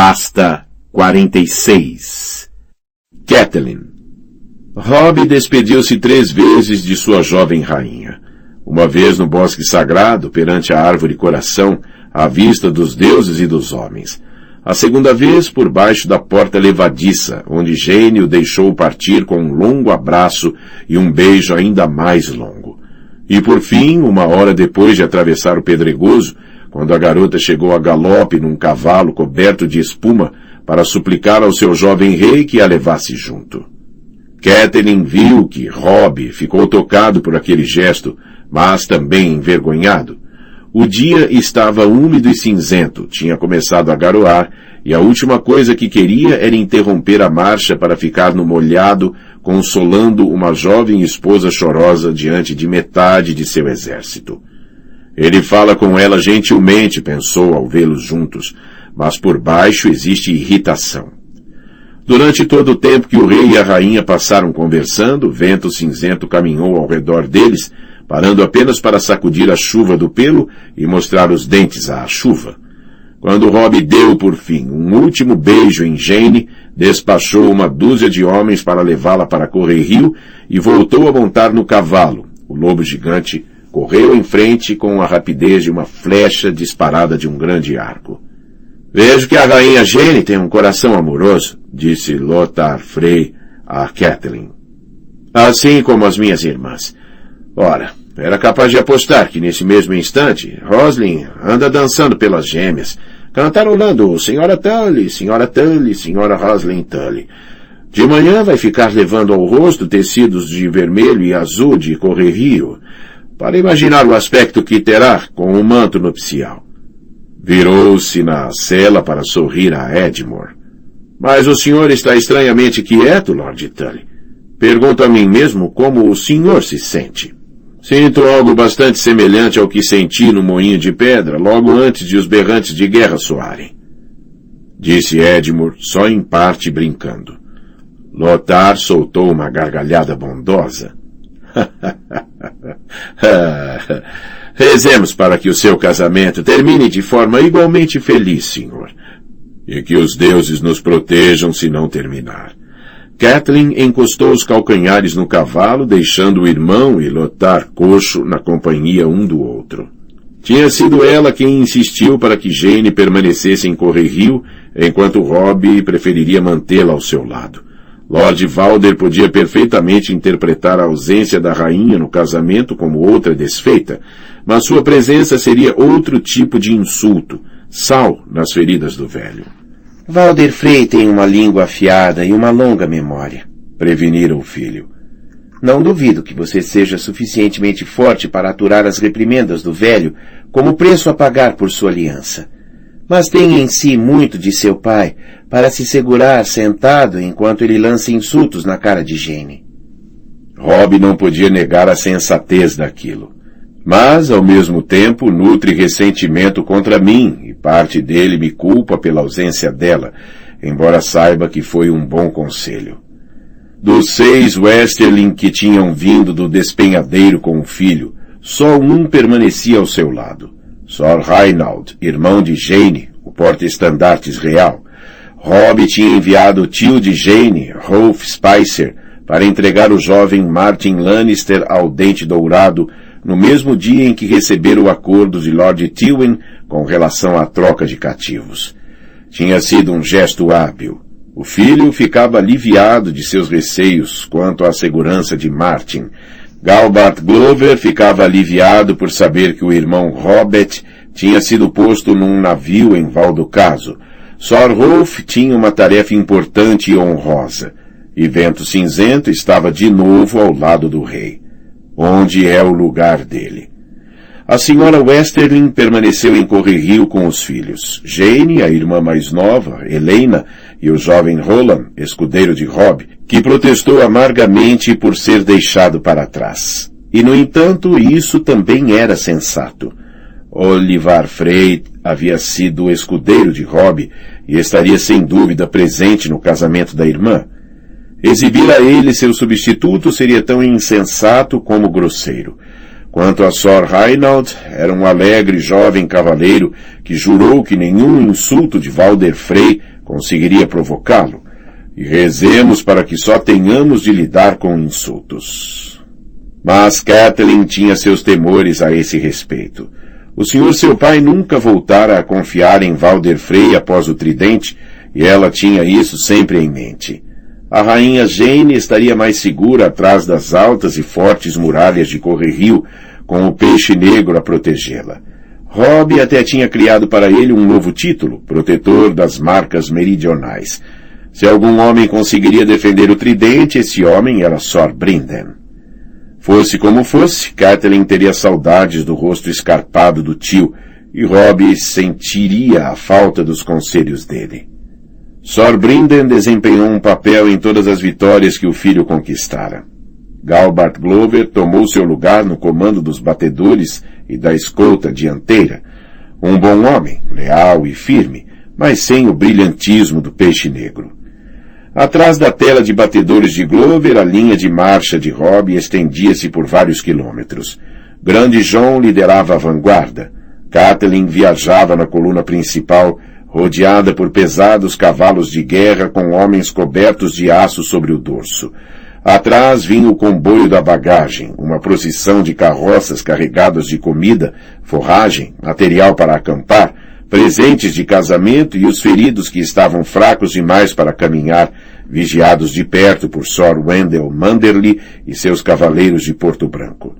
Pasta 46 Kathleen Rob despediu-se três vezes de sua jovem rainha. Uma vez no bosque sagrado, perante a árvore coração, à vista dos deuses e dos homens. A segunda vez por baixo da porta levadiça, onde Jane o deixou partir com um longo abraço e um beijo ainda mais longo. E por fim, uma hora depois de atravessar o pedregoso, quando a garota chegou a galope num cavalo coberto de espuma para suplicar ao seu jovem rei que a levasse junto. Catherine viu que Rob ficou tocado por aquele gesto, mas também envergonhado. O dia estava úmido e cinzento, tinha começado a garoar, e a última coisa que queria era interromper a marcha para ficar no molhado, consolando uma jovem esposa chorosa diante de metade de seu exército. Ele fala com ela gentilmente, pensou ao vê-los juntos, mas por baixo existe irritação. Durante todo o tempo que o rei e a rainha passaram conversando, o vento cinzento caminhou ao redor deles, parando apenas para sacudir a chuva do pelo e mostrar os dentes à chuva. Quando Rob deu, por fim, um último beijo em Jane, despachou uma dúzia de homens para levá-la para Correr Rio e voltou a montar no cavalo, o lobo gigante Correu em frente com a rapidez de uma flecha disparada de um grande arco. Vejo que a rainha Jane tem um coração amoroso, disse Lothar Frey a Kathleen. Assim como as minhas irmãs. Ora, era capaz de apostar que nesse mesmo instante, Roslin anda dançando pelas gêmeas, cantarolando Senhora Tully, Senhora Tully, Senhora Roslin Tully. De manhã vai ficar levando ao rosto tecidos de vermelho e azul de correrio, para imaginar o aspecto que terá com o manto nupcial. Virou-se na cela para sorrir a Edmore. Mas o senhor está estranhamente quieto, Lord Tully. Pergunto a mim mesmo como o senhor se sente. Sinto algo bastante semelhante ao que senti no moinho de pedra logo antes de os berrantes de guerra soarem. Disse Edmure, só em parte brincando. Lothar soltou uma gargalhada bondosa. Rezemos para que o seu casamento termine de forma igualmente feliz, senhor. E que os deuses nos protejam se não terminar. Kathleen encostou os calcanhares no cavalo, deixando o irmão e Lotar coxo na companhia um do outro. Tinha sido ela quem insistiu para que Jane permanecesse em Correrio, enquanto Robbie preferiria mantê-la ao seu lado. Lord Valder podia perfeitamente interpretar a ausência da rainha no casamento como outra desfeita, mas sua presença seria outro tipo de insulto, sal nas feridas do velho. Valder Frey tem uma língua afiada e uma longa memória, prevenira o filho. Não duvido que você seja suficientemente forte para aturar as reprimendas do velho como preço a pagar por sua aliança mas tem em si muito de seu pai para se segurar sentado enquanto ele lança insultos na cara de Jane. Rob não podia negar a sensatez daquilo. Mas, ao mesmo tempo, nutre ressentimento contra mim e parte dele me culpa pela ausência dela, embora saiba que foi um bom conselho. Dos seis Westerling que tinham vindo do despenhadeiro com o filho, só um permanecia ao seu lado. Sir Reinald, irmão de Jane, o porta-estandartes real. Robb tinha enviado o tio de Jane, Rolf Spicer, para entregar o jovem Martin Lannister ao Dente Dourado no mesmo dia em que recebera o acordo de Lord Tywin com relação à troca de cativos. Tinha sido um gesto hábil. O filho ficava aliviado de seus receios quanto à segurança de Martin, Galbart Glover ficava aliviado por saber que o irmão Robert tinha sido posto num navio em Valdocaso. Sor Rolf tinha uma tarefa importante e honrosa. E Vento Cinzento estava de novo ao lado do rei. Onde é o lugar dele? A senhora Westerling permaneceu em Correrio com os filhos. Jane, a irmã mais nova, Helena, e o jovem Roland, escudeiro de Rob, que protestou amargamente por ser deixado para trás. E no entanto, isso também era sensato. Olivar Frey havia sido o escudeiro de Rob e estaria sem dúvida presente no casamento da irmã. Exibir a ele seu substituto seria tão insensato como grosseiro. Quanto a Sor Reinald, era um alegre jovem cavaleiro que jurou que nenhum insulto de Walder Frey conseguiria provocá-lo. E rezemos para que só tenhamos de lidar com insultos. Mas Kathleen tinha seus temores a esse respeito. O senhor seu pai nunca voltara a confiar em Walder Frey após o tridente, e ela tinha isso sempre em mente. A rainha Jane estaria mais segura atrás das altas e fortes muralhas de Correrio, com o peixe negro a protegê-la. Rob até tinha criado para ele um novo título, protetor das marcas meridionais. Se algum homem conseguiria defender o tridente, esse homem era Sor Brinden. Fosse como fosse, Kathleen teria saudades do rosto escarpado do tio, e Rob sentiria a falta dos conselhos dele. Sor Brinden desempenhou um papel em todas as vitórias que o filho conquistara. Galbart Glover tomou seu lugar no comando dos batedores e da escolta dianteira. Um bom homem, leal e firme, mas sem o brilhantismo do peixe negro. Atrás da tela de batedores de Glover, a linha de marcha de Rob estendia-se por vários quilômetros. Grande John liderava a vanguarda. Kathleen viajava na coluna principal, rodeada por pesados cavalos de guerra com homens cobertos de aço sobre o dorso. Atrás vinha o comboio da bagagem, uma procissão de carroças carregadas de comida, forragem, material para acampar, presentes de casamento e os feridos que estavam fracos demais para caminhar, vigiados de perto por Sor Wendell Manderly e seus cavaleiros de Porto Branco.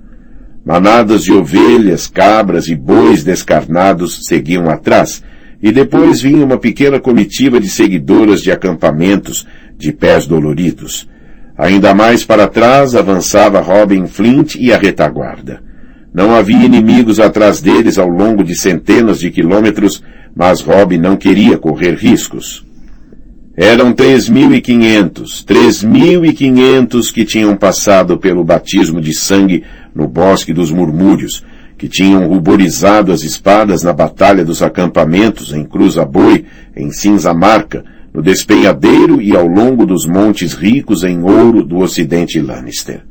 Manadas de ovelhas, cabras e bois descarnados seguiam atrás, e depois vinha uma pequena comitiva de seguidoras de acampamentos, de pés doloridos. Ainda mais para trás avançava Robin Flint e a retaguarda. Não havia inimigos atrás deles ao longo de centenas de quilômetros, mas Rob não queria correr riscos. Eram três mil e quinhentos, três mil e quinhentos que tinham passado pelo batismo de sangue no bosque dos murmúrios, que tinham ruborizado as espadas na batalha dos acampamentos em Cruz a Boi, em Cinza Marca, no despenhadeiro e ao longo dos montes ricos em ouro do ocidente Lannister.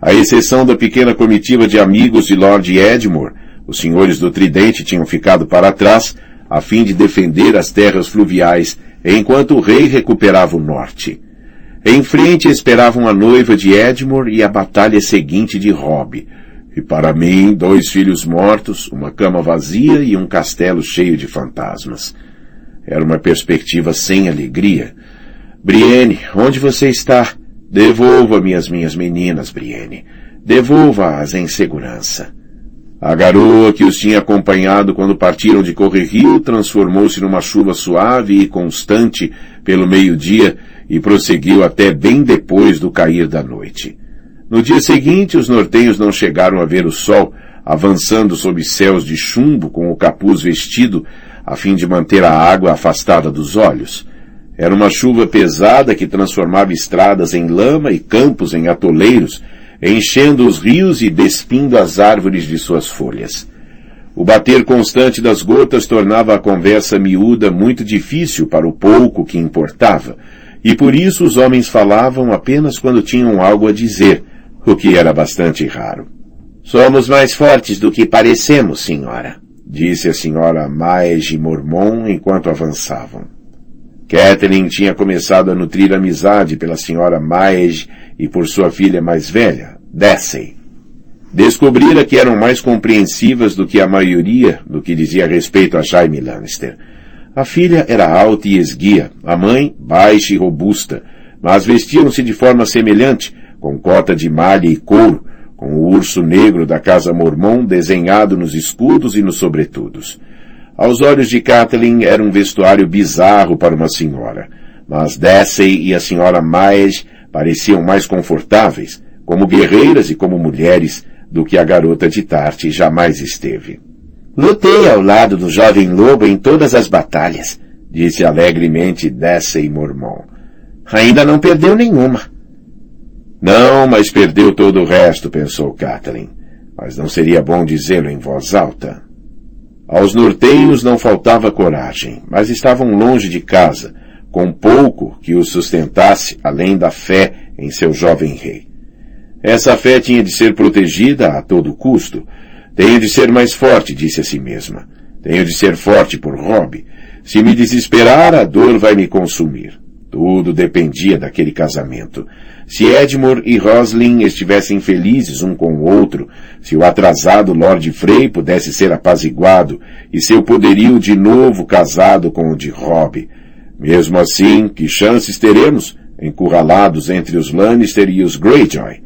À exceção da pequena comitiva de amigos de Lord Edmure, os senhores do Tridente tinham ficado para trás a fim de defender as terras fluviais enquanto o rei recuperava o norte. Em frente esperavam a noiva de Edmure e a batalha seguinte de Robb. E para mim, dois filhos mortos, uma cama vazia e um castelo cheio de fantasmas. Era uma perspectiva sem alegria. Brienne, onde você está? Devolva-me as minhas meninas, Brienne. Devolva-as em segurança. A garoa que os tinha acompanhado quando partiram de Correrio transformou-se numa chuva suave e constante pelo meio-dia e prosseguiu até bem depois do cair da noite. No dia seguinte, os nortenhos não chegaram a ver o sol, avançando sob céus de chumbo com o capuz vestido, a fim de manter a água afastada dos olhos. Era uma chuva pesada que transformava estradas em lama e campos em atoleiros, enchendo os rios e despindo as árvores de suas folhas. O bater constante das gotas tornava a conversa miúda muito difícil para o pouco que importava, e por isso os homens falavam apenas quando tinham algo a dizer, o que era bastante raro. Somos mais fortes do que parecemos, senhora, disse a senhora Maege Mormon enquanto avançavam. Catherine tinha começado a nutrir amizade pela senhora Maege e por sua filha mais velha, Dessey. Descobrira que eram mais compreensivas do que a maioria do que dizia respeito a Jaime Lannister. A filha era alta e esguia, a mãe baixa e robusta, mas vestiam-se de forma semelhante, com cota de malha e couro, com o urso negro da casa mormon desenhado nos escudos e nos sobretudos. Aos olhos de Kathleen era um vestuário bizarro para uma senhora, mas Dessey e a senhora Maes pareciam mais confortáveis, como guerreiras e como mulheres, do que a garota de Tarte jamais esteve. Lutei ao lado do jovem lobo em todas as batalhas, disse alegremente Dessey Mormon. Ainda não perdeu nenhuma. Não, mas perdeu todo o resto, pensou Kathleen. Mas não seria bom dizê-lo em voz alta. Aos norteios não faltava coragem, mas estavam longe de casa, com pouco que os sustentasse além da fé em seu jovem rei. Essa fé tinha de ser protegida a todo custo. Tenho de ser mais forte, disse a si mesma. Tenho de ser forte por Rob. Se me desesperar, a dor vai me consumir. Tudo dependia daquele casamento. Se Edmure e Roslin estivessem felizes um com o outro, se o atrasado Lord Frey pudesse ser apaziguado e seu poderio de novo casado com o de Rob. Mesmo assim, que chances teremos, encurralados entre os Lannister e os Greyjoy?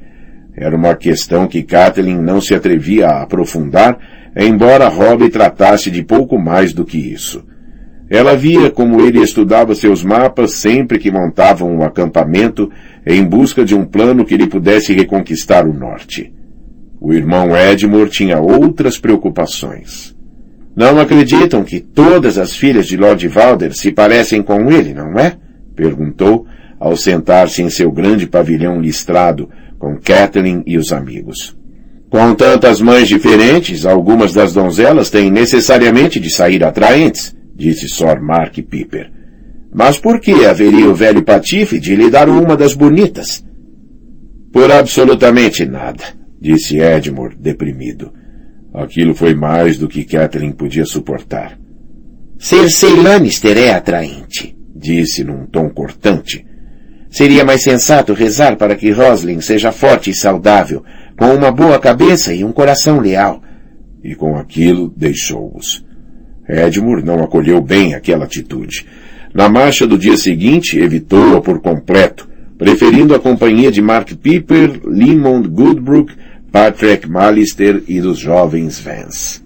Era uma questão que Catelyn não se atrevia a aprofundar, embora Rob tratasse de pouco mais do que isso. Ela via como ele estudava seus mapas sempre que montavam um acampamento em busca de um plano que lhe pudesse reconquistar o norte. O irmão Edmure tinha outras preocupações. Não acreditam que todas as filhas de Lord Valder se parecem com ele, não é? perguntou, ao sentar-se em seu grande pavilhão listrado com Catherine e os amigos. Com tantas mães diferentes, algumas das donzelas têm necessariamente de sair atraentes, disse Sor Mark Piper. Mas por que haveria o velho Patife de lhe dar uma das bonitas? Por absolutamente nada, disse Edmure, deprimido. Aquilo foi mais do que Catherine podia suportar. Cersei Lannister é atraente, disse num tom cortante. Seria mais sensato rezar para que Roslin seja forte e saudável, com uma boa cabeça e um coração leal. E com aquilo deixou-os. Edmure não acolheu bem aquela atitude. Na marcha do dia seguinte, evitou-a por completo, preferindo a companhia de Mark Piper, Limond Goodbrook, Patrick Malister e dos jovens Vance.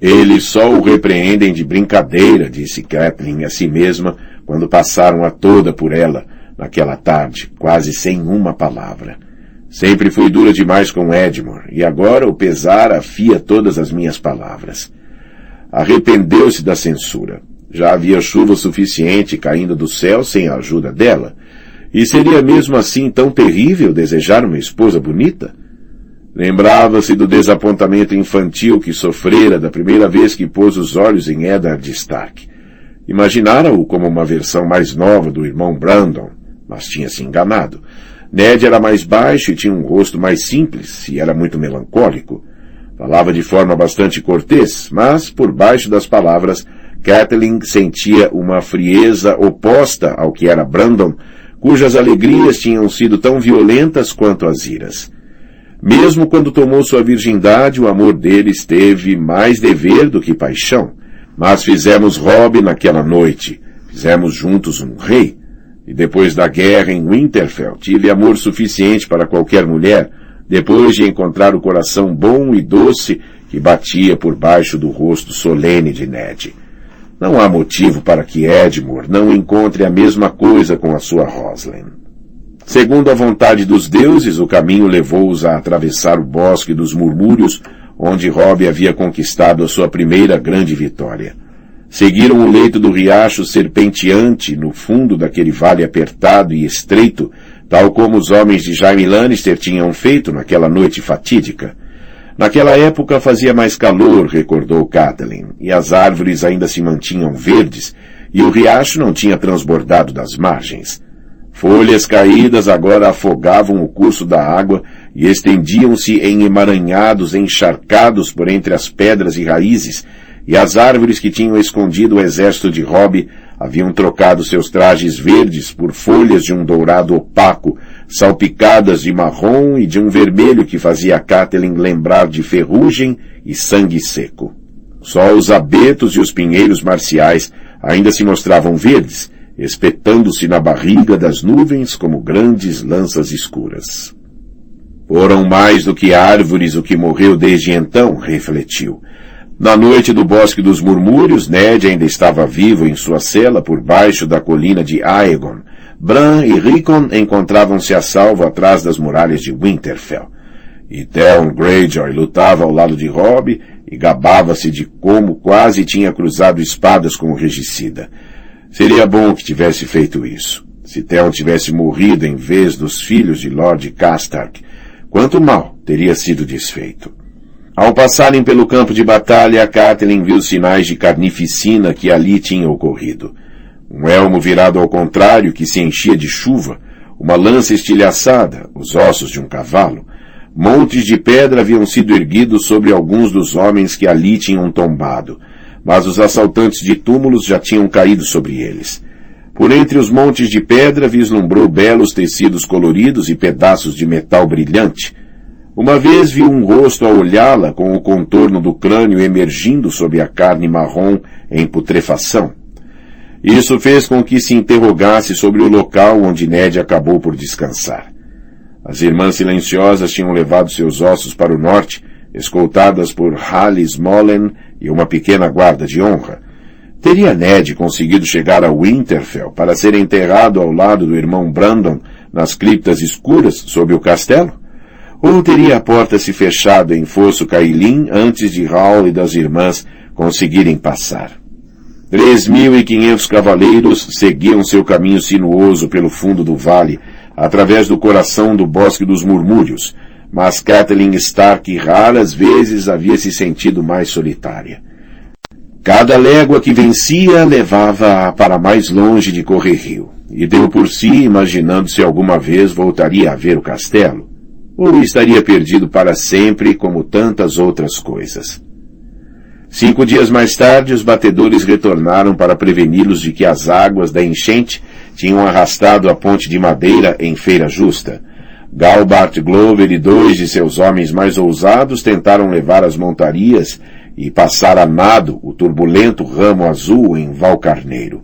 Eles só o repreendem de brincadeira, disse Kathleen a si mesma quando passaram a toda por ela, naquela tarde, quase sem uma palavra. Sempre fui dura demais com Edmure, e agora o pesar afia todas as minhas palavras arrependeu-se da censura. Já havia chuva suficiente caindo do céu sem a ajuda dela. E seria mesmo assim tão terrível desejar uma esposa bonita? Lembrava-se do desapontamento infantil que sofrera da primeira vez que pôs os olhos em Eddard Stark. Imaginara-o como uma versão mais nova do irmão Brandon, mas tinha se enganado. Ned era mais baixo e tinha um rosto mais simples, e era muito melancólico. Falava de forma bastante cortês, mas, por baixo das palavras, Kathleen sentia uma frieza oposta ao que era Brandon, cujas alegrias tinham sido tão violentas quanto as iras. Mesmo quando tomou sua virgindade, o amor deles teve mais dever do que paixão. Mas fizemos Rob naquela noite. Fizemos juntos um rei. E depois da guerra em Winterfell, tive amor suficiente para qualquer mulher, depois de encontrar o coração bom e doce que batia por baixo do rosto solene de Ned. Não há motivo para que Edmure não encontre a mesma coisa com a sua Roslin. Segundo a vontade dos deuses, o caminho levou-os a atravessar o bosque dos murmúrios, onde Rob havia conquistado a sua primeira grande vitória. Seguiram o leito do riacho serpenteante no fundo daquele vale apertado e estreito tal como os homens de Jaime Lannister tinham feito naquela noite fatídica. Naquela época fazia mais calor, recordou Catelyn, e as árvores ainda se mantinham verdes, e o riacho não tinha transbordado das margens. Folhas caídas agora afogavam o curso da água e estendiam-se em emaranhados encharcados por entre as pedras e raízes, e as árvores que tinham escondido o exército de Robb haviam trocado seus trajes verdes por folhas de um dourado opaco, salpicadas de marrom e de um vermelho que fazia Catelyn lembrar de ferrugem e sangue seco. Só os abetos e os pinheiros marciais ainda se mostravam verdes, espetando-se na barriga das nuvens como grandes lanças escuras. Foram mais do que árvores o que morreu desde então, refletiu. Na noite do Bosque dos Murmúrios, Ned ainda estava vivo em sua cela por baixo da colina de Aegon. Bran e Rickon encontravam-se a salvo atrás das muralhas de Winterfell. E Theon Greyjoy lutava ao lado de Robb e gabava-se de como quase tinha cruzado espadas com o regicida. Seria bom que tivesse feito isso. Se Theon tivesse morrido em vez dos filhos de Lord Castark, quanto mal teria sido desfeito. Ao passarem pelo campo de batalha, Catelyn viu sinais de carnificina que ali tinha ocorrido. Um elmo virado ao contrário que se enchia de chuva, uma lança estilhaçada, os ossos de um cavalo. Montes de pedra haviam sido erguidos sobre alguns dos homens que ali tinham tombado, mas os assaltantes de túmulos já tinham caído sobre eles. Por entre os montes de pedra vislumbrou belos tecidos coloridos e pedaços de metal brilhante. Uma vez viu um rosto a olhá-la com o contorno do crânio emergindo sob a carne marrom em putrefação. Isso fez com que se interrogasse sobre o local onde Ned acabou por descansar. As irmãs silenciosas tinham levado seus ossos para o norte, escoltadas por Halle Smollen e uma pequena guarda de honra. Teria Ned conseguido chegar a Winterfell para ser enterrado ao lado do irmão Brandon nas criptas escuras sob o castelo? Ou teria a porta se fechado em Fosso Cailin antes de Hall e das irmãs conseguirem passar? Três mil e quinhentos cavaleiros seguiam seu caminho sinuoso pelo fundo do vale, através do coração do Bosque dos Murmúrios, mas Kathleen Stark raras vezes havia se sentido mais solitária. Cada légua que vencia levava-a para mais longe de Correr Rio, e deu por si imaginando se alguma vez voltaria a ver o castelo, ou estaria perdido para sempre como tantas outras coisas. Cinco dias mais tarde, os batedores retornaram para preveni-los de que as águas da enchente tinham arrastado a ponte de madeira em Feira Justa. Galbart Glover e dois de seus homens mais ousados tentaram levar as montarias e passar a nado o turbulento ramo azul em Valcarneiro.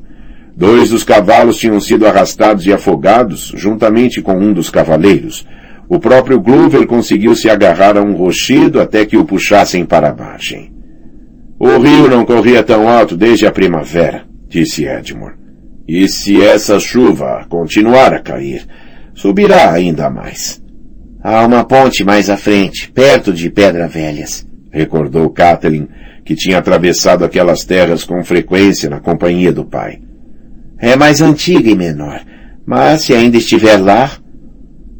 Dois dos cavalos tinham sido arrastados e afogados, juntamente com um dos cavaleiros. O próprio Glover conseguiu se agarrar a um rochedo até que o puxassem para a margem. O rio não corria tão alto desde a primavera, disse Edmure. E se essa chuva continuar a cair, subirá ainda mais. Há uma ponte mais à frente, perto de Pedra Velhas, recordou Kathleen, que tinha atravessado aquelas terras com frequência na companhia do pai. É mais antiga e menor, mas se ainda estiver lá...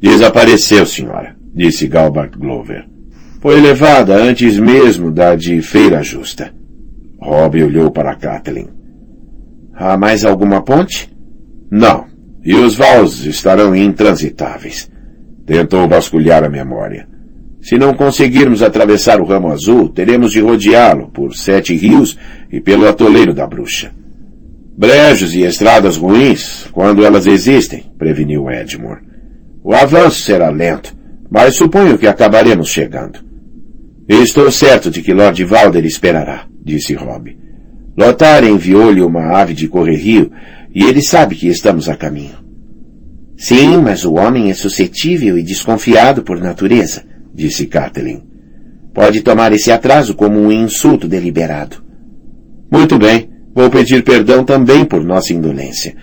Desapareceu, senhora, disse Galbart Glover. Foi levada antes mesmo da de Feira Justa. Rob olhou para Kathleen. Há mais alguma ponte? Não. E os vals estarão intransitáveis. Tentou vasculhar a memória. Se não conseguirmos atravessar o ramo azul, teremos de rodeá-lo por sete rios e pelo atoleiro da bruxa. Brejos e estradas ruins, quando elas existem, preveniu Edmure. O avanço será lento, mas suponho que acabaremos chegando. Estou certo de que Lord Valder esperará, disse Rob. Lothar enviou-lhe uma ave de correrio e ele sabe que estamos a caminho. Sim, mas o homem é suscetível e desconfiado por natureza, disse Kathleen. Pode tomar esse atraso como um insulto deliberado. Muito bem. Vou pedir perdão também por nossa indolência.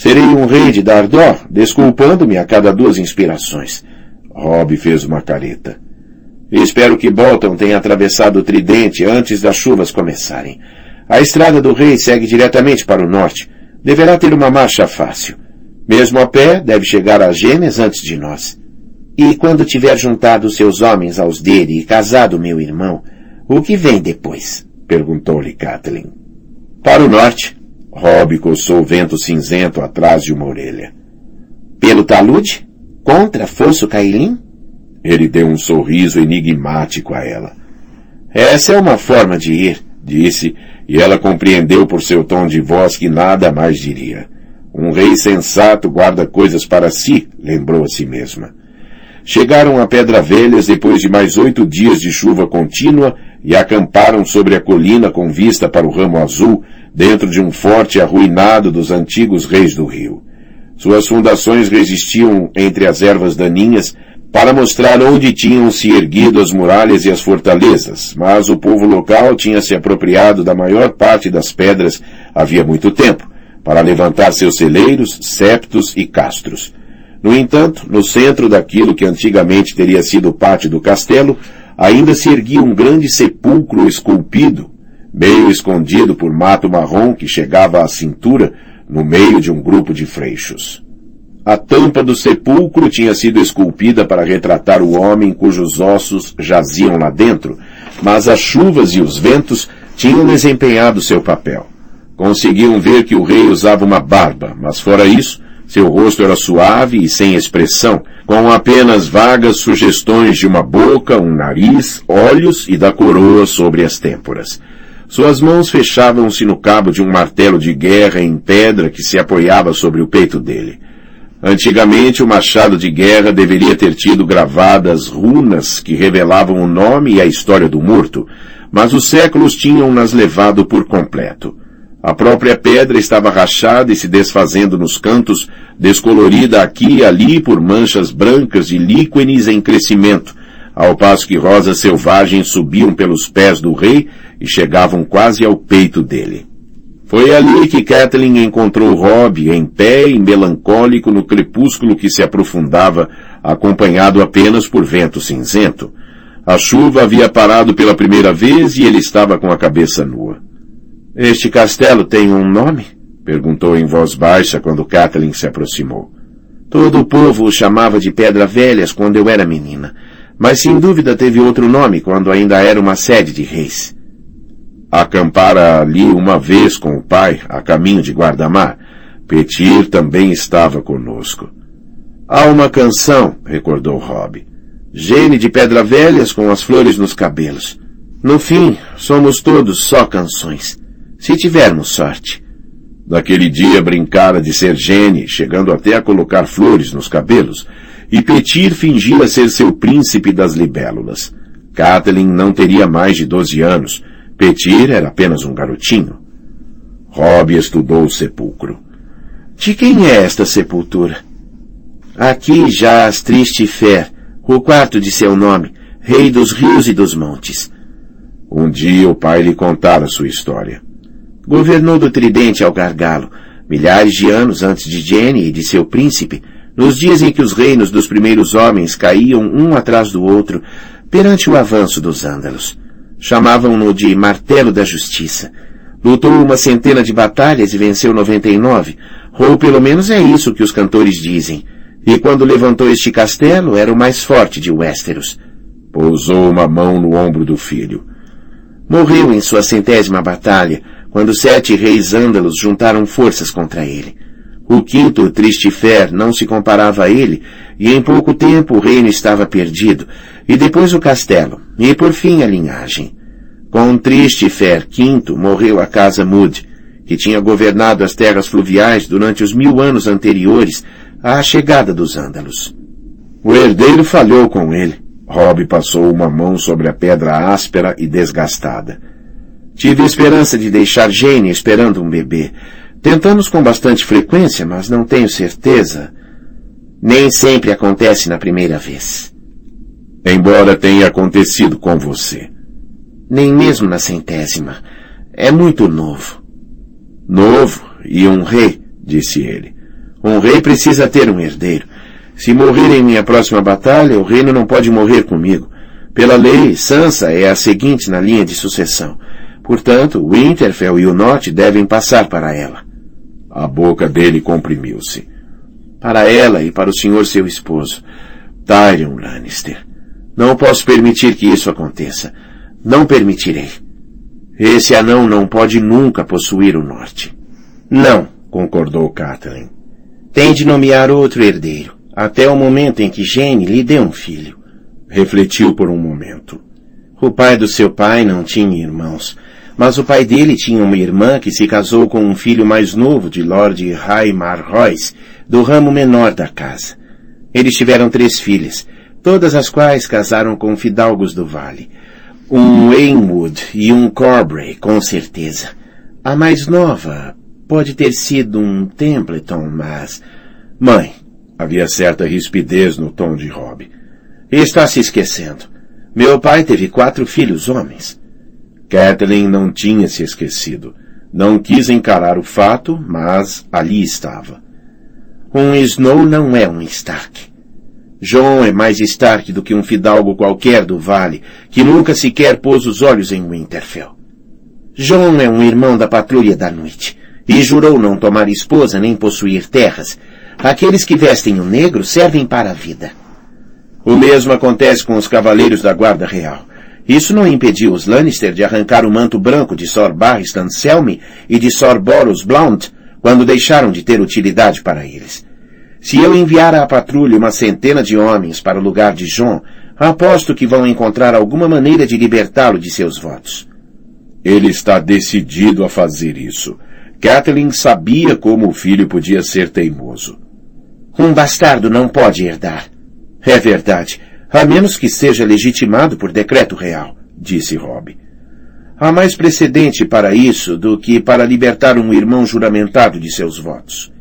Serei um rei de Dardor, desculpando-me a cada duas inspirações. Rob fez uma careta. Espero que Bolton tenha atravessado o Tridente antes das chuvas começarem. A estrada do rei segue diretamente para o norte. Deverá ter uma marcha fácil. Mesmo a pé, deve chegar a Gêmeas antes de nós. E quando tiver juntado seus homens aos dele e casado meu irmão, o que vem depois? Perguntou-lhe Kathleen. Para o norte. Rob coçou o vento cinzento atrás de uma orelha. Pelo talude? Contra Fosso Cailin? Ele deu um sorriso enigmático a ela. Essa é uma forma de ir, disse, e ela compreendeu por seu tom de voz que nada mais diria. Um rei sensato guarda coisas para si, lembrou a si mesma. Chegaram a Pedra Velhas depois de mais oito dias de chuva contínua e acamparam sobre a colina com vista para o ramo azul, dentro de um forte arruinado dos antigos reis do rio. Suas fundações resistiam entre as ervas daninhas para mostrar onde tinham se erguido as muralhas e as fortalezas, mas o povo local tinha se apropriado da maior parte das pedras havia muito tempo, para levantar seus celeiros, septos e castros. No entanto, no centro daquilo que antigamente teria sido pátio do castelo, ainda se erguia um grande sepulcro esculpido, meio escondido por mato marrom que chegava à cintura no meio de um grupo de freixos. A tampa do sepulcro tinha sido esculpida para retratar o homem cujos ossos jaziam lá dentro, mas as chuvas e os ventos tinham desempenhado seu papel. Conseguiam ver que o rei usava uma barba, mas fora isso, Seu rosto era suave e sem expressão, com apenas vagas sugestões de uma boca, um nariz, olhos e da coroa sobre as têmporas. Suas mãos fechavam-se no cabo de um martelo de guerra em pedra que se apoiava sobre o peito dele. Antigamente, o machado de guerra deveria ter tido gravadas runas que revelavam o nome e a história do morto, mas os séculos tinham-nas levado por completo. A própria pedra estava rachada e se desfazendo nos cantos, descolorida aqui e ali por manchas brancas de líquenes em crescimento, ao passo que rosas selvagens subiam pelos pés do rei e chegavam quase ao peito dele. Foi ali que Kathleen encontrou Rob em pé e melancólico no crepúsculo que se aprofundava, acompanhado apenas por vento cinzento. A chuva havia parado pela primeira vez e ele estava com a cabeça nua. Este castelo tem um nome? Perguntou em voz baixa quando Kathleen se aproximou. Todo o povo o chamava de Pedra Velhas quando eu era menina, mas sem dúvida teve outro nome quando ainda era uma sede de reis. Acampara ali uma vez com o pai, a caminho de Guardamar. Petir também estava conosco. Há uma canção, recordou Rob. Gene de Pedra Velhas com as flores nos cabelos. No fim, somos todos só canções se tivermos sorte. Naquele dia brincara de ser gene, chegando até a colocar flores nos cabelos, e Petir fingira ser seu príncipe das libélulas. Kathleen não teria mais de doze anos. Petir era apenas um garotinho. Rob estudou o sepulcro. De quem é esta sepultura? Aqui jaz Triste Fer, o quarto de seu nome, rei dos rios e dos montes. Um dia o pai lhe contara sua história. Governou do Tridente ao Gargalo, milhares de anos antes de Jenny e de seu príncipe, nos dias em que os reinos dos primeiros homens caíam um atrás do outro perante o avanço dos ândalos. Chamavam-no de Martelo da Justiça. Lutou uma centena de batalhas e venceu 99, ou pelo menos é isso que os cantores dizem. E quando levantou este castelo, era o mais forte de Westeros. Pousou uma mão no ombro do filho. Morreu em sua centésima batalha, quando sete reis ândalos juntaram forças contra ele. O quinto, Tristifer, não se comparava a ele, e em pouco tempo o reino estava perdido, e depois o castelo, e por fim a linhagem. Com Tristifer V morreu a casa Mud, que tinha governado as terras fluviais durante os mil anos anteriores à chegada dos ândalos. O herdeiro falhou com ele. Rob passou uma mão sobre a pedra áspera e desgastada. Tive esperança de deixar Jane esperando um bebê. Tentamos com bastante frequência, mas não tenho certeza. Nem sempre acontece na primeira vez. Embora tenha acontecido com você. Nem mesmo na centésima. É muito novo. Novo e um rei, disse ele. Um rei precisa ter um herdeiro. Se morrer em minha próxima batalha, o reino não pode morrer comigo. Pela lei, Sansa é a seguinte na linha de sucessão. Portanto, Winterfell e o Norte devem passar para ela. A boca dele comprimiu-se. Para ela e para o senhor seu esposo, Tyrion Lannister. Não posso permitir que isso aconteça. Não permitirei. Esse anão não pode nunca possuir o Norte. Não, concordou Catelyn. Tem de nomear outro herdeiro, até o momento em que Jane lhe dê um filho. Refletiu por um momento. O pai do seu pai não tinha irmãos, mas o pai dele tinha uma irmã que se casou com um filho mais novo de Lord Raimar Royce, do ramo menor da casa. Eles tiveram três filhas, todas as quais casaram com fidalgos do vale. Um Wainwood e um Corbray, com certeza. A mais nova pode ter sido um Templeton, mas... Mãe, havia certa rispidez no tom de Rob. Está se esquecendo. Meu pai teve quatro filhos homens. Kathleen não tinha se esquecido. Não quis encarar o fato, mas ali estava. Um Snow não é um Stark. John é mais Stark do que um fidalgo qualquer do vale, que nunca sequer pôs os olhos em Winterfell. John é um irmão da patrulha da noite, e jurou não tomar esposa nem possuir terras. Aqueles que vestem o negro servem para a vida. O mesmo acontece com os cavaleiros da guarda real. Isso não impediu os Lannister de arrancar o manto branco de Sor Barristan Selmy e de Sor Boros Blount quando deixaram de ter utilidade para eles. Se eu enviar à patrulha uma centena de homens para o lugar de John, aposto que vão encontrar alguma maneira de libertá-lo de seus votos. Ele está decidido a fazer isso. Kathleen sabia como o filho podia ser teimoso. Um bastardo não pode herdar. É verdade, a menos que seja legitimado por decreto real, disse Rob. Há mais precedente para isso do que para libertar um irmão juramentado de seus votos.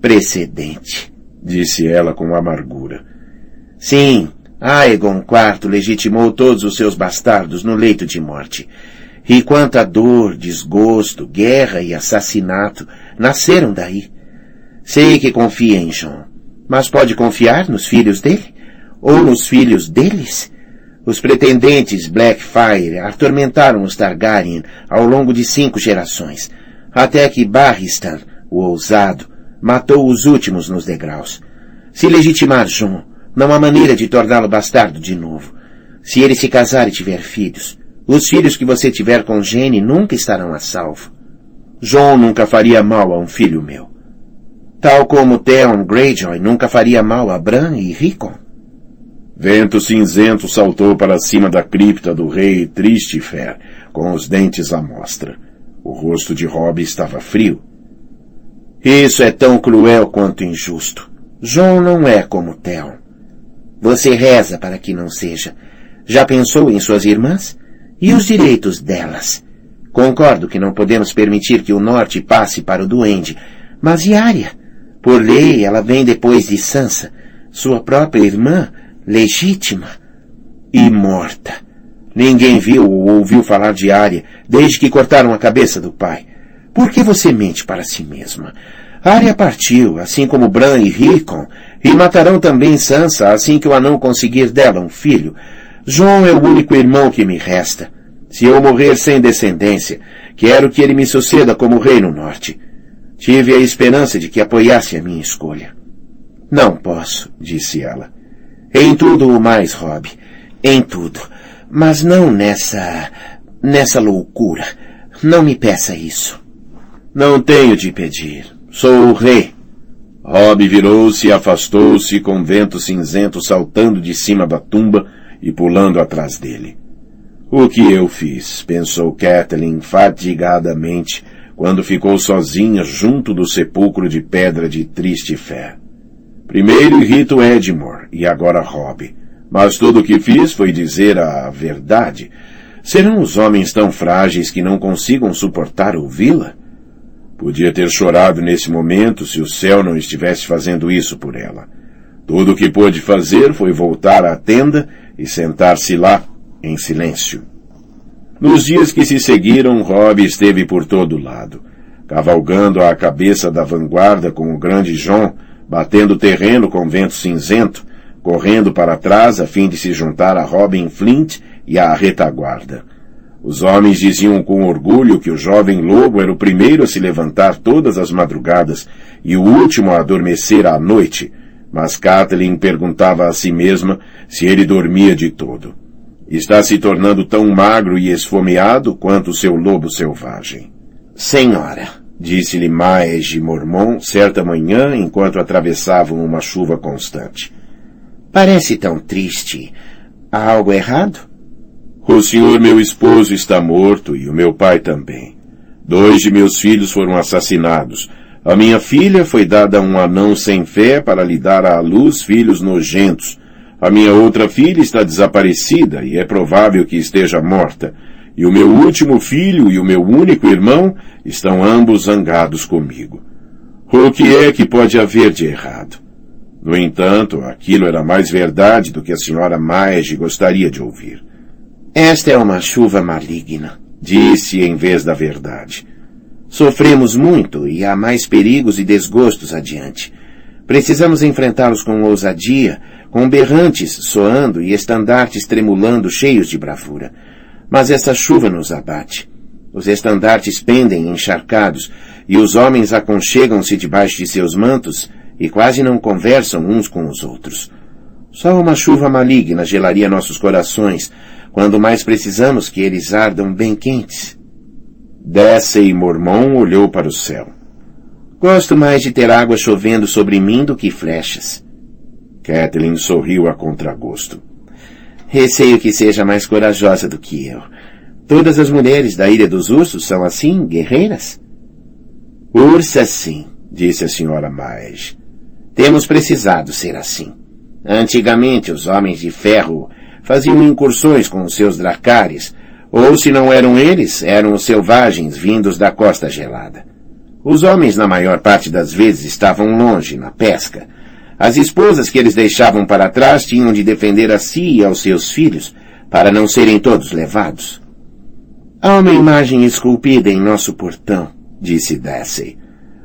Precedente, disse ela com amargura. Sim, Aegon IV legitimou todos os seus bastardos no leito de morte. E quanta dor, desgosto, guerra e assassinato nasceram daí. Sei que confia em John, mas pode confiar nos filhos dele? Ou nos filhos deles? Os pretendentes Blackfire atormentaram os Targaryen ao longo de cinco gerações, até que Barristan, o ousado, matou os últimos nos degraus. Se legitimar John, não há maneira de torná-lo bastardo de novo. Se ele se casar e tiver filhos, os filhos que você tiver com Jenny nunca estarão a salvo. John nunca faria mal a um filho meu. Tal como Theon Greyjoy nunca faria mal a Bran e Rickon. Vento cinzento saltou para cima da cripta do rei Tristifer, com os dentes à mostra. O rosto de Robb estava frio. Isso é tão cruel quanto injusto. John não é como Theon. Você reza para que não seja. Já pensou em suas irmãs? E os direitos delas? Concordo que não podemos permitir que o norte passe para o duende, mas e Arya? Por lei, ela vem depois de Sansa, sua própria irmã, legítima e morta. Ninguém viu ou ouviu falar de Arya desde que cortaram a cabeça do pai. Por que você mente para si mesma? Arya partiu, assim como Bran e Rickon, e matarão também Sansa assim que o anão conseguir dela um filho. João é o único irmão que me resta. Se eu morrer sem descendência, quero que ele me suceda como rei no norte. Tive a esperança de que apoiasse a minha escolha. Não posso, disse ela. Em tudo o mais, Rob. Em tudo. Mas não nessa... nessa loucura. Não me peça isso. Não tenho de pedir. Sou o rei. Rob virou-se e afastou-se com vento cinzento saltando de cima da tumba e pulando atrás dele. O que eu fiz? pensou Kathleen fatigadamente quando ficou sozinha junto do sepulcro de pedra de triste fé. Primeiro irrito Edmore e agora Rob. Mas tudo o que fiz foi dizer a verdade. Serão os homens tão frágeis que não consigam suportar ouvi-la? Podia ter chorado nesse momento se o céu não estivesse fazendo isso por ela. Tudo o que pôde fazer foi voltar à tenda e sentar-se lá, em silêncio. Nos dias que se seguiram, Rob esteve por todo lado, cavalgando à cabeça da vanguarda com o grande John, batendo terreno com vento cinzento, correndo para trás a fim de se juntar a Robin Flint e à retaguarda. Os homens diziam com orgulho que o jovem lobo era o primeiro a se levantar todas as madrugadas e o último a adormecer à noite, mas Kathleen perguntava a si mesma se ele dormia de todo. Está se tornando tão magro e esfomeado quanto seu lobo selvagem. Senhora, disse-lhe Maege Mormon certa manhã enquanto atravessavam uma chuva constante. Parece tão triste. Há algo errado? O senhor meu esposo está morto e o meu pai também. Dois de meus filhos foram assassinados, a minha filha foi dada a um anão sem fé para lhe dar à luz filhos nojentos. A minha outra filha está desaparecida e é provável que esteja morta. E o meu último filho e o meu único irmão estão ambos zangados comigo. O que é que pode haver de errado? No entanto, aquilo era mais verdade do que a senhora Maege gostaria de ouvir. Esta é uma chuva maligna, disse em vez da verdade. Sofremos muito e há mais perigos e desgostos adiante. Precisamos enfrentá-los com ousadia, com berrantes soando e estandartes tremulando cheios de bravura. Mas essa chuva nos abate. Os estandartes pendem encharcados e os homens aconchegam-se debaixo de seus mantos e quase não conversam uns com os outros. Só uma chuva maligna gelaria nossos corações, quando mais precisamos que eles ardam bem quentes. Desse e Mormon olhou para o céu. Gosto mais de ter água chovendo sobre mim do que flechas. Kathleen sorriu a contragosto. Receio que seja mais corajosa do que eu. Todas as mulheres da Ilha dos Ursos são assim, guerreiras? Ursas sim, disse a senhora Maes. Temos precisado ser assim. Antigamente os homens de ferro faziam incursões com os seus dracares, ou se não eram eles, eram os selvagens vindos da costa gelada. Os homens, na maior parte das vezes, estavam longe, na pesca. As esposas que eles deixavam para trás tinham de defender a si e aos seus filhos, para não serem todos levados. Há uma imagem esculpida em nosso portão, disse Dassey.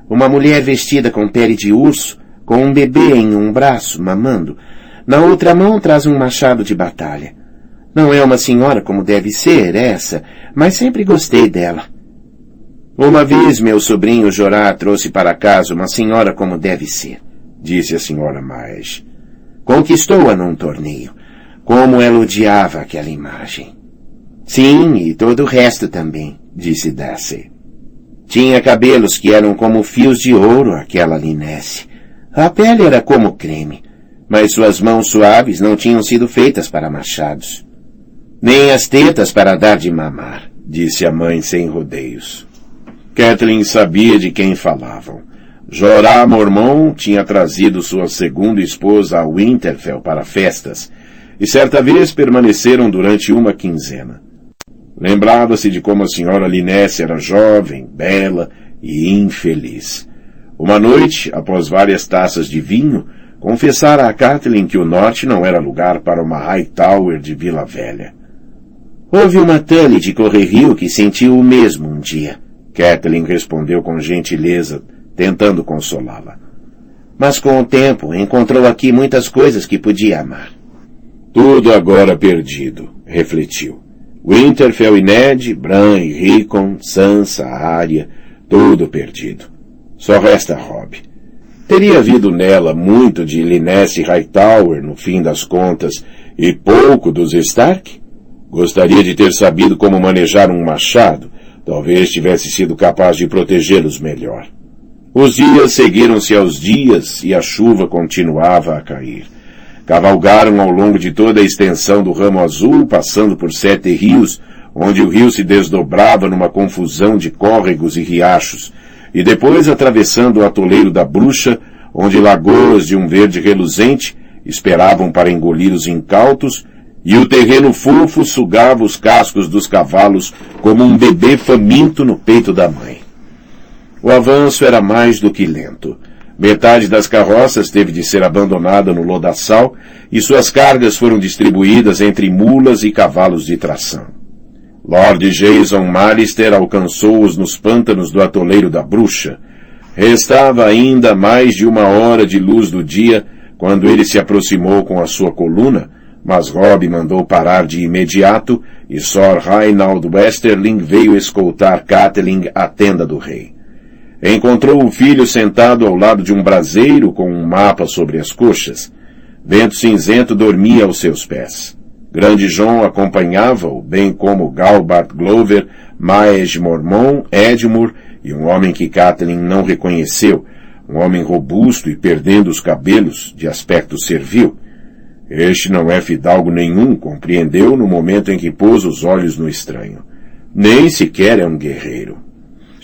Uma mulher vestida com pele de urso, com um bebê em um braço, mamando. Na outra mão traz um machado de batalha. Não é uma senhora como deve ser, essa, mas sempre gostei dela. Uma vez meu sobrinho Jorá trouxe para casa uma senhora como deve ser, disse a senhora Mais. Conquistou-a num torneio. Como ela odiava aquela imagem. Sim, e todo o resto também, disse Darcy. Tinha cabelos que eram como fios de ouro, aquela Linesse. A pele era como creme, mas suas mãos suaves não tinham sido feitas para machados. Nem as tetas para dar de mamar, disse a mãe sem rodeios. Kathleen sabia de quem falavam. Jorá Mormon tinha trazido sua segunda esposa a Winterfell para festas, e certa vez permaneceram durante uma quinzena. Lembrava-se de como a senhora Linesse era jovem, bela e infeliz. Uma noite, após várias taças de vinho, confessara a Kathleen que o norte não era lugar para uma high tower de Vila Velha. Houve uma Tully de Correrio que sentiu o mesmo um dia. Kathleen respondeu com gentileza, tentando consolá-la. Mas com o tempo encontrou aqui muitas coisas que podia amar. Tudo agora perdido, refletiu. Winterfell e Ned, Bran e Rickon, Sansa, Arya, tudo perdido. Só resta Robb. Teria havido nela muito de Linesse Hightower, no fim das contas, e pouco dos Stark? Gostaria de ter sabido como manejar um machado, talvez tivesse sido capaz de protegê-los melhor. Os dias seguiram-se aos dias e a chuva continuava a cair. Cavalgaram ao longo de toda a extensão do ramo azul, passando por sete rios, onde o rio se desdobrava numa confusão de córregos e riachos, e depois atravessando o atoleiro da bruxa, onde lagoas de um verde reluzente esperavam para engolir os incautos, e o terreno fofo sugava os cascos dos cavalos como um bebê faminto no peito da mãe. O avanço era mais do que lento. Metade das carroças teve de ser abandonada no lodaçal e suas cargas foram distribuídas entre mulas e cavalos de tração. Lord Jason Malister alcançou-os nos pântanos do atoleiro da bruxa. Restava ainda mais de uma hora de luz do dia quando ele se aproximou com a sua coluna, mas Robb mandou parar de imediato e Sir Reinald Westerling veio escoltar Catelyn à tenda do rei. Encontrou o filho sentado ao lado de um braseiro com um mapa sobre as coxas. Vento cinzento dormia aos seus pés. Grande John acompanhava-o, bem como Galbart Glover, Maes Mormon, Edmure e um homem que Kathleen não reconheceu, um homem robusto e perdendo os cabelos, de aspecto servil. Este não é fidalgo nenhum, compreendeu no momento em que pôs os olhos no estranho. Nem sequer é um guerreiro.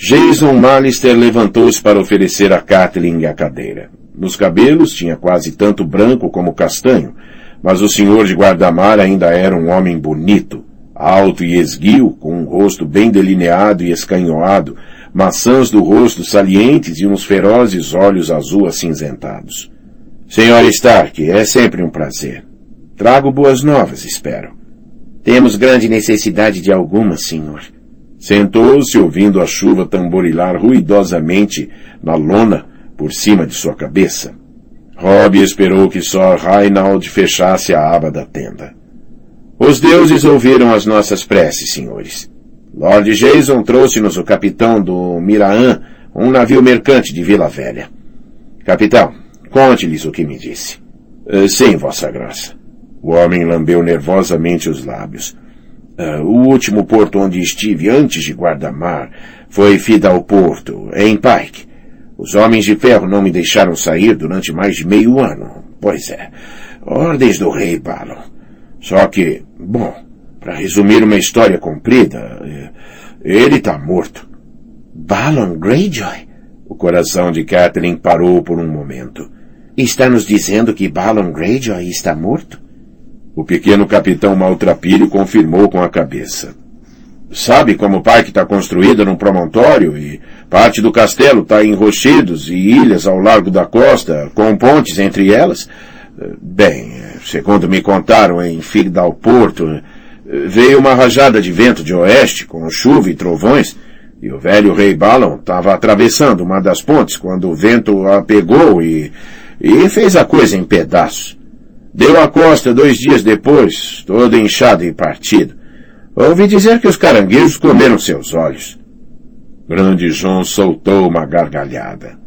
Jason Malister levantou-se para oferecer a Kathleen a cadeira. Nos cabelos tinha quase tanto branco como castanho, mas o senhor de guarda-mar ainda era um homem bonito, alto e esguio, com um rosto bem delineado e escanhoado, maçãs do rosto salientes e uns ferozes olhos azul acinzentados. Senhor Stark, é sempre um prazer. Trago boas novas, espero. Temos grande necessidade de algumas, senhor. Sentou-se ouvindo a chuva tamborilar ruidosamente na lona por cima de sua cabeça. Rob esperou que só Reinald fechasse a aba da tenda. Os deuses ouviram as nossas preces, senhores. Lord Jason trouxe-nos o capitão do Miraã, um navio mercante de Vila Velha. Capitão, conte-lhes o que me disse. Uh, sim, Vossa Graça. O homem lambeu nervosamente os lábios. Uh, o último porto onde estive antes de guarda-mar foi Fidalporto, em Pike. Os homens de ferro não me deixaram sair durante mais de meio ano. Pois é. Ordens do rei Balon. Só que, bom, para resumir uma história comprida, eh, ele está morto. Balon Greyjoy? O coração de Catherine parou por um momento. Está nos dizendo que Balon Greyjoy está morto? O pequeno capitão maltrapilho confirmou com a cabeça. Sabe como o parque está construído num promontório e parte do castelo está em rochedos e ilhas ao largo da costa, com pontes entre elas? Bem, segundo me contaram em Figdal Porto, veio uma rajada de vento de oeste com chuva e trovões e o velho rei Balon estava atravessando uma das pontes quando o vento a pegou e, e fez a coisa em pedaços. Deu a costa dois dias depois, todo inchado e partido. Ouvi dizer que os caranguejos comeram seus olhos. Grande João soltou uma gargalhada.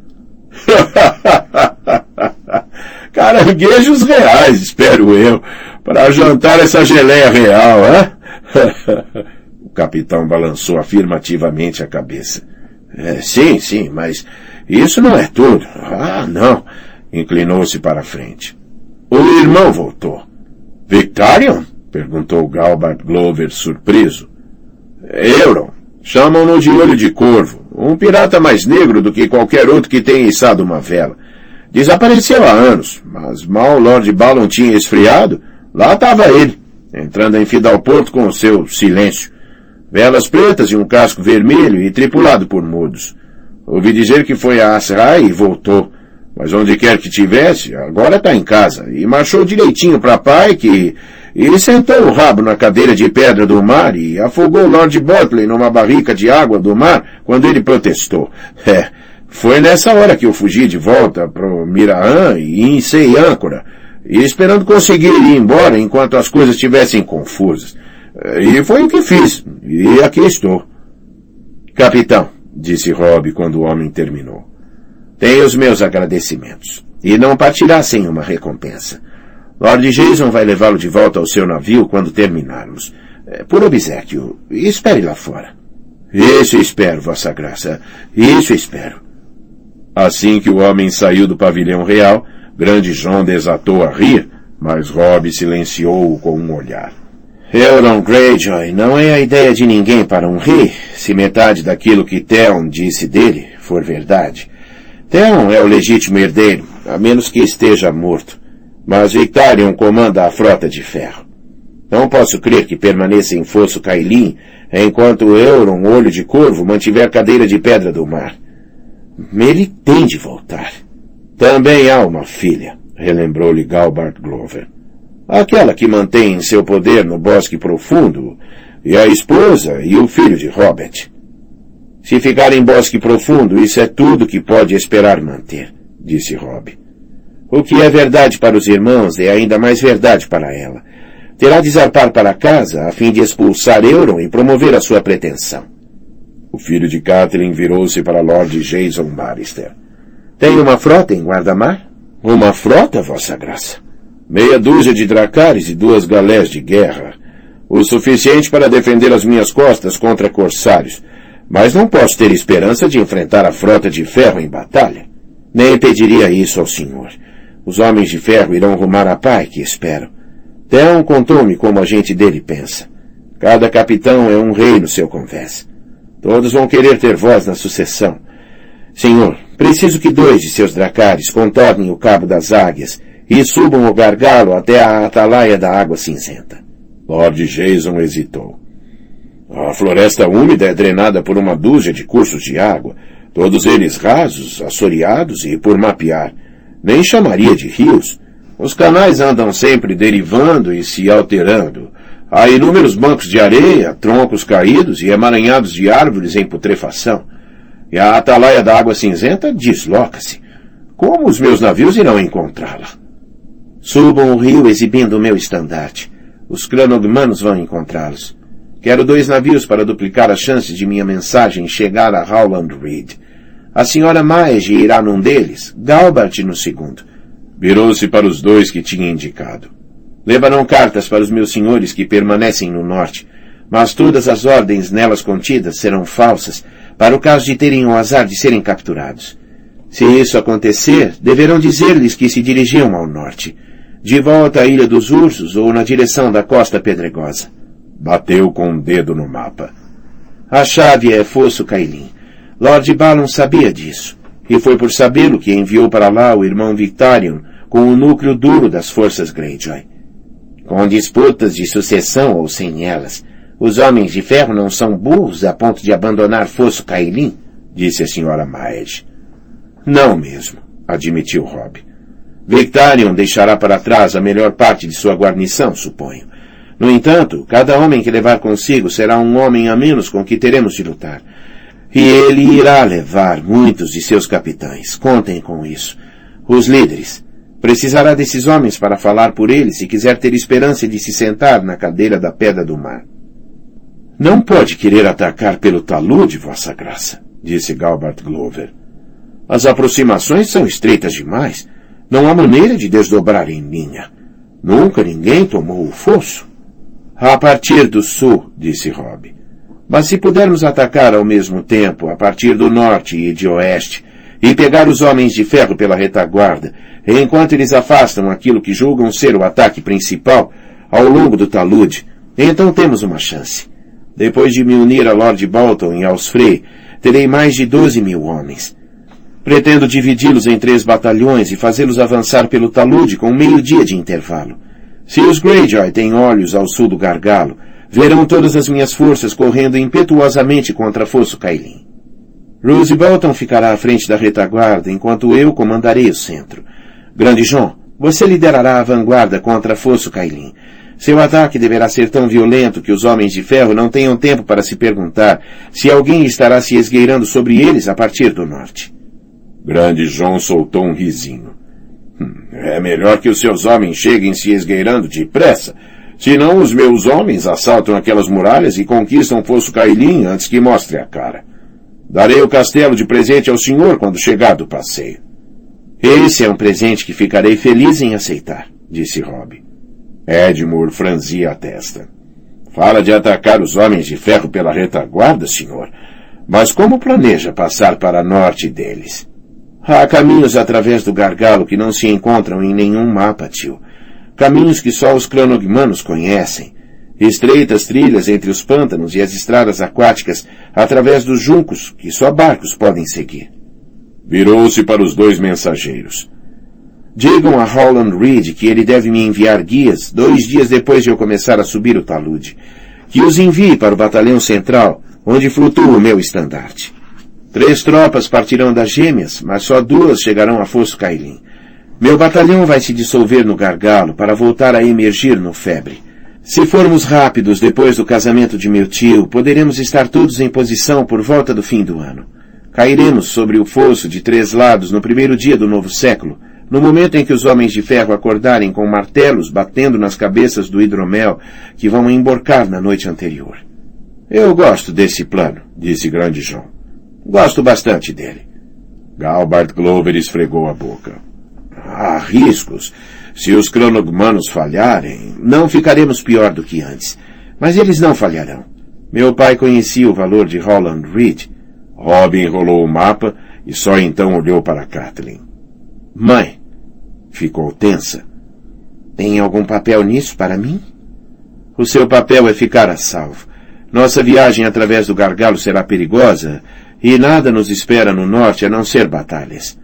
Caranguejos reais, espero eu, para jantar essa geleia real, hein? o capitão balançou afirmativamente a cabeça. É, sim, sim, mas isso não é tudo. Ah, não. Inclinou-se para a frente. O irmão voltou. Victorian? Perguntou Galbart Glover surpreso. Euron. Chamam-no de Olho de Corvo. Um pirata mais negro do que qualquer outro que tenha içado uma vela. Desapareceu há anos, mas mal Lord Balon tinha esfriado, lá estava ele, entrando em Fidalporto com o seu silêncio. Velas pretas e um casco vermelho e tripulado por mudos. Ouvi dizer que foi a Asrai e voltou. Mas onde quer que tivesse, agora está em casa. E marchou direitinho para pai que e sentou o rabo na cadeira de pedra do mar e afogou Lord Botley numa barrica de água do mar quando ele protestou. É, foi nessa hora que eu fugi de volta pro Miraã e insei âncora, esperando conseguir ir embora enquanto as coisas estivessem confusas. E foi o que fiz, e aqui estou. Capitão, disse Rob quando o homem terminou. Tenho os meus agradecimentos. E não partirá sem uma recompensa. Lord Jason vai levá-lo de volta ao seu navio quando terminarmos. É, por obsequio, espere lá fora. Isso espero, Vossa Graça. Isso espero. Assim que o homem saiu do pavilhão real, Grande João desatou a rir, mas Rob silenciou-o com um olhar. Euron Greyjoy não é a ideia de ninguém para um rei, se metade daquilo que Theon disse dele for verdade. Theon é o legítimo herdeiro, a menos que esteja morto mas Victarion comanda a frota de ferro. Não posso crer que permaneça em Fosso Cailin enquanto Euron, Olho de Corvo, mantiver cadeira de pedra do mar. Ele tem de voltar. Também há uma filha, relembrou-lhe Galbart Glover. Aquela que mantém seu poder no bosque profundo, e a esposa e o filho de Robert. Se ficar em bosque profundo, isso é tudo que pode esperar manter, disse Rob. O que é verdade para os irmãos é ainda mais verdade para ela. Terá de zarpar para casa a fim de expulsar Euron e promover a sua pretensão. O filho de Catelyn virou-se para Lord Jason Marister. Tem uma frota em guarda-mar? Uma frota, Vossa Graça. Meia dúzia de dracares e duas galés de guerra. O suficiente para defender as minhas costas contra corsários. Mas não posso ter esperança de enfrentar a frota de ferro em batalha. Nem pediria isso ao senhor. Os homens de ferro irão rumar a pai, que espero. Theon contou-me como a gente dele pensa. Cada capitão é um rei no seu convés. Todos vão querer ter voz na sucessão. Senhor, preciso que dois de seus dracares contornem o cabo das águias e subam o gargalo até a atalaia da água cinzenta. Lord Jason hesitou. A floresta úmida é drenada por uma dúzia de cursos de água, todos eles rasos, assoreados e por mapear nem chamaria de rios. Os canais andam sempre derivando e se alterando. Há inúmeros bancos de areia, troncos caídos e emaranhados de árvores em putrefação. E a atalaia da água cinzenta desloca-se. Como os meus navios irão encontrá-la? Subam o rio exibindo o meu estandarte. Os cranogmanos vão encontrá-los. Quero dois navios para duplicar as chances de minha mensagem chegar a Howland Reed. A senhora Maege irá num deles, Galbart no segundo. Virou-se para os dois que tinha indicado. Levarão cartas para os meus senhores que permanecem no norte, mas todas as ordens nelas contidas serão falsas, para o caso de terem o azar de serem capturados. Se isso acontecer, deverão dizer-lhes que se dirigiam ao norte, de volta à Ilha dos Ursos ou na direção da costa pedregosa. Bateu com um dedo no mapa. A chave é Fosso Cailin. Lord Balon sabia disso, e foi por sabê-lo que enviou para lá o irmão Victarion com o núcleo duro das forças Greyjoy. Com disputas de sucessão ou sem elas, os homens de ferro não são burros a ponto de abandonar Fosso Cailin, disse a senhora Maed. Não mesmo, admitiu Rob. Victarion deixará para trás a melhor parte de sua guarnição, suponho. No entanto, cada homem que levar consigo será um homem a menos com que teremos de lutar. E ele irá levar muitos de seus capitães. Contem com isso. Os líderes, Precisará desses homens para falar por ele se quiser ter esperança de se sentar na cadeira da pedra do mar. Não pode querer atacar pelo talude, vossa graça, disse Galbart Glover. As aproximações são estreitas demais. Não há maneira de desdobrar em linha. Nunca ninguém tomou o fosso. A partir do sul, disse Rob. Mas se pudermos atacar ao mesmo tempo, a partir do norte e de oeste, e pegar os homens de ferro pela retaguarda, enquanto eles afastam aquilo que julgam ser o ataque principal ao longo do talude, então temos uma chance. Depois de me unir a Lord Bolton e aos Frey, terei mais de 12 mil homens. Pretendo dividi-los em três batalhões e fazê-los avançar pelo talude com meio dia de intervalo. Se os Greyjoy têm olhos ao sul do gargalo, verão todas as minhas forças correndo impetuosamente contra Fosso Cailin. Rose Bolton ficará à frente da retaguarda, enquanto eu comandarei o centro. Grande John, você liderará a vanguarda contra Fosso Cailin. Seu ataque deverá ser tão violento que os homens de ferro não tenham tempo para se perguntar se alguém estará se esgueirando sobre eles a partir do norte. Grande John soltou um risinho. É melhor que os seus homens cheguem se esgueirando depressa. Senão os meus homens assaltam aquelas muralhas e conquistam Fosso Cailin antes que mostre a cara. Darei o castelo de presente ao senhor quando chegar do passeio. Esse é um presente que ficarei feliz em aceitar, disse Rob. Edmure franzia a testa. Fala de atacar os homens de ferro pela retaguarda, senhor. Mas como planeja passar para norte deles? Há caminhos através do gargalo que não se encontram em nenhum mapa, tio. Caminhos que só os cronogmanos conhecem estreitas trilhas entre os pântanos e as estradas aquáticas através dos juncos que só barcos podem seguir. Virou-se para os dois mensageiros. Digam a Holland Reed que ele deve me enviar guias dois dias depois de eu começar a subir o talude. Que os envie para o batalhão central, onde flutua o meu estandarte. Três tropas partirão das gêmeas, mas só duas chegarão a Fosso Cailin. Meu batalhão vai se dissolver no gargalo para voltar a emergir no febre. Se formos rápidos depois do casamento de meu tio, poderemos estar todos em posição por volta do fim do ano. Cairemos sobre o fosso de três lados no primeiro dia do novo século, no momento em que os homens de ferro acordarem com martelos batendo nas cabeças do hidromel que vão emborcar na noite anterior. Eu gosto desse plano, disse Grande João. Gosto bastante dele. Galbart Glover esfregou a boca. Há riscos. Se os cronogmanos falharem, não ficaremos pior do que antes. Mas eles não falharão. Meu pai conhecia o valor de Holland Reed. Robin enrolou o mapa e só então olhou para Kathleen. Mãe, ficou tensa. Tem algum papel nisso para mim? O seu papel é ficar a salvo. Nossa viagem através do gargalo será perigosa e nada nos espera no norte a não ser batalhas.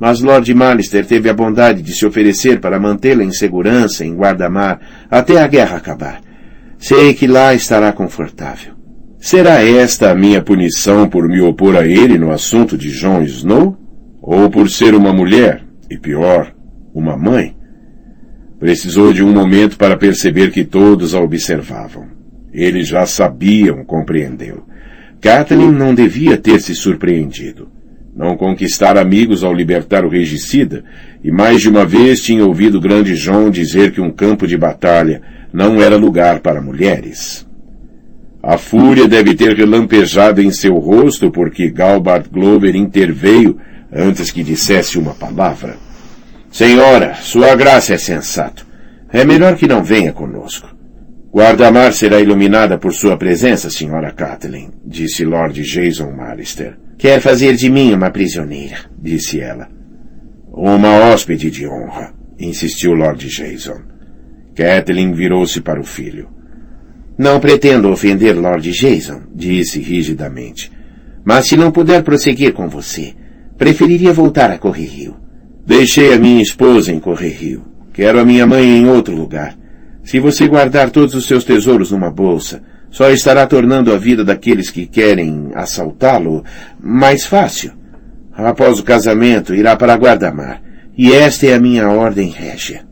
Mas Lord Malister teve a bondade de se oferecer para mantê-la em segurança em guarda-mar até a guerra acabar. Sei que lá estará confortável. Será esta a minha punição por me opor a ele no assunto de Jon Snow? Ou por ser uma mulher, e pior, uma mãe? Precisou de um momento para perceber que todos a observavam. Eles já sabiam, compreendeu. Kathleen não devia ter se surpreendido não conquistar amigos ao libertar o regicida, e mais de uma vez tinha ouvido o grande João dizer que um campo de batalha não era lugar para mulheres. A fúria deve ter relampejado em seu rosto porque Galbart Glover interveio antes que dissesse uma palavra. Senhora, sua graça é sensato. É melhor que não venha conosco. Guarda-mar será iluminada por sua presença, senhora Kathleen, disse Lord Jason Marister. Quer fazer de mim uma prisioneira, disse ela. Uma hóspede de honra, insistiu Lord Jason. Kathleen virou-se para o filho. Não pretendo ofender Lord Jason, disse rigidamente. Mas se não puder prosseguir com você, preferiria voltar a Correr Rio. Deixei a minha esposa em Correr Rio. Quero a minha mãe em outro lugar. Se você guardar todos os seus tesouros numa bolsa, só estará tornando a vida daqueles que querem assaltá-lo mais fácil. Após o casamento, irá para a guarda-mar. E esta é a minha ordem régia.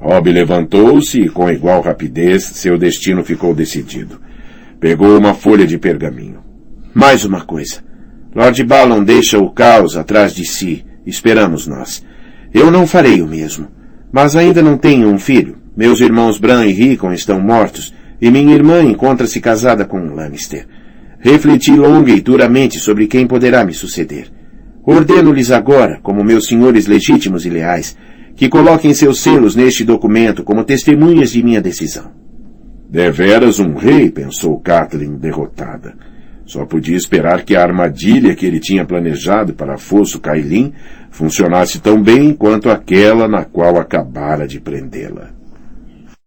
Rob levantou-se e, com igual rapidez, seu destino ficou decidido. Pegou uma folha de pergaminho. Mais uma coisa. Lord Ballon deixa o caos atrás de si. Esperamos nós. Eu não farei o mesmo. Mas ainda não tenho um filho. Meus irmãos Bran e Rickon estão mortos, e minha irmã encontra-se casada com um Lannister. Refleti longa e duramente sobre quem poderá me suceder. Ordeno-lhes agora, como meus senhores legítimos e leais, que coloquem seus selos neste documento como testemunhas de minha decisão. Deveras um rei, pensou Kathleen derrotada. Só podia esperar que a armadilha que ele tinha planejado para Fosso Cailin funcionasse tão bem quanto aquela na qual acabara de prendê-la.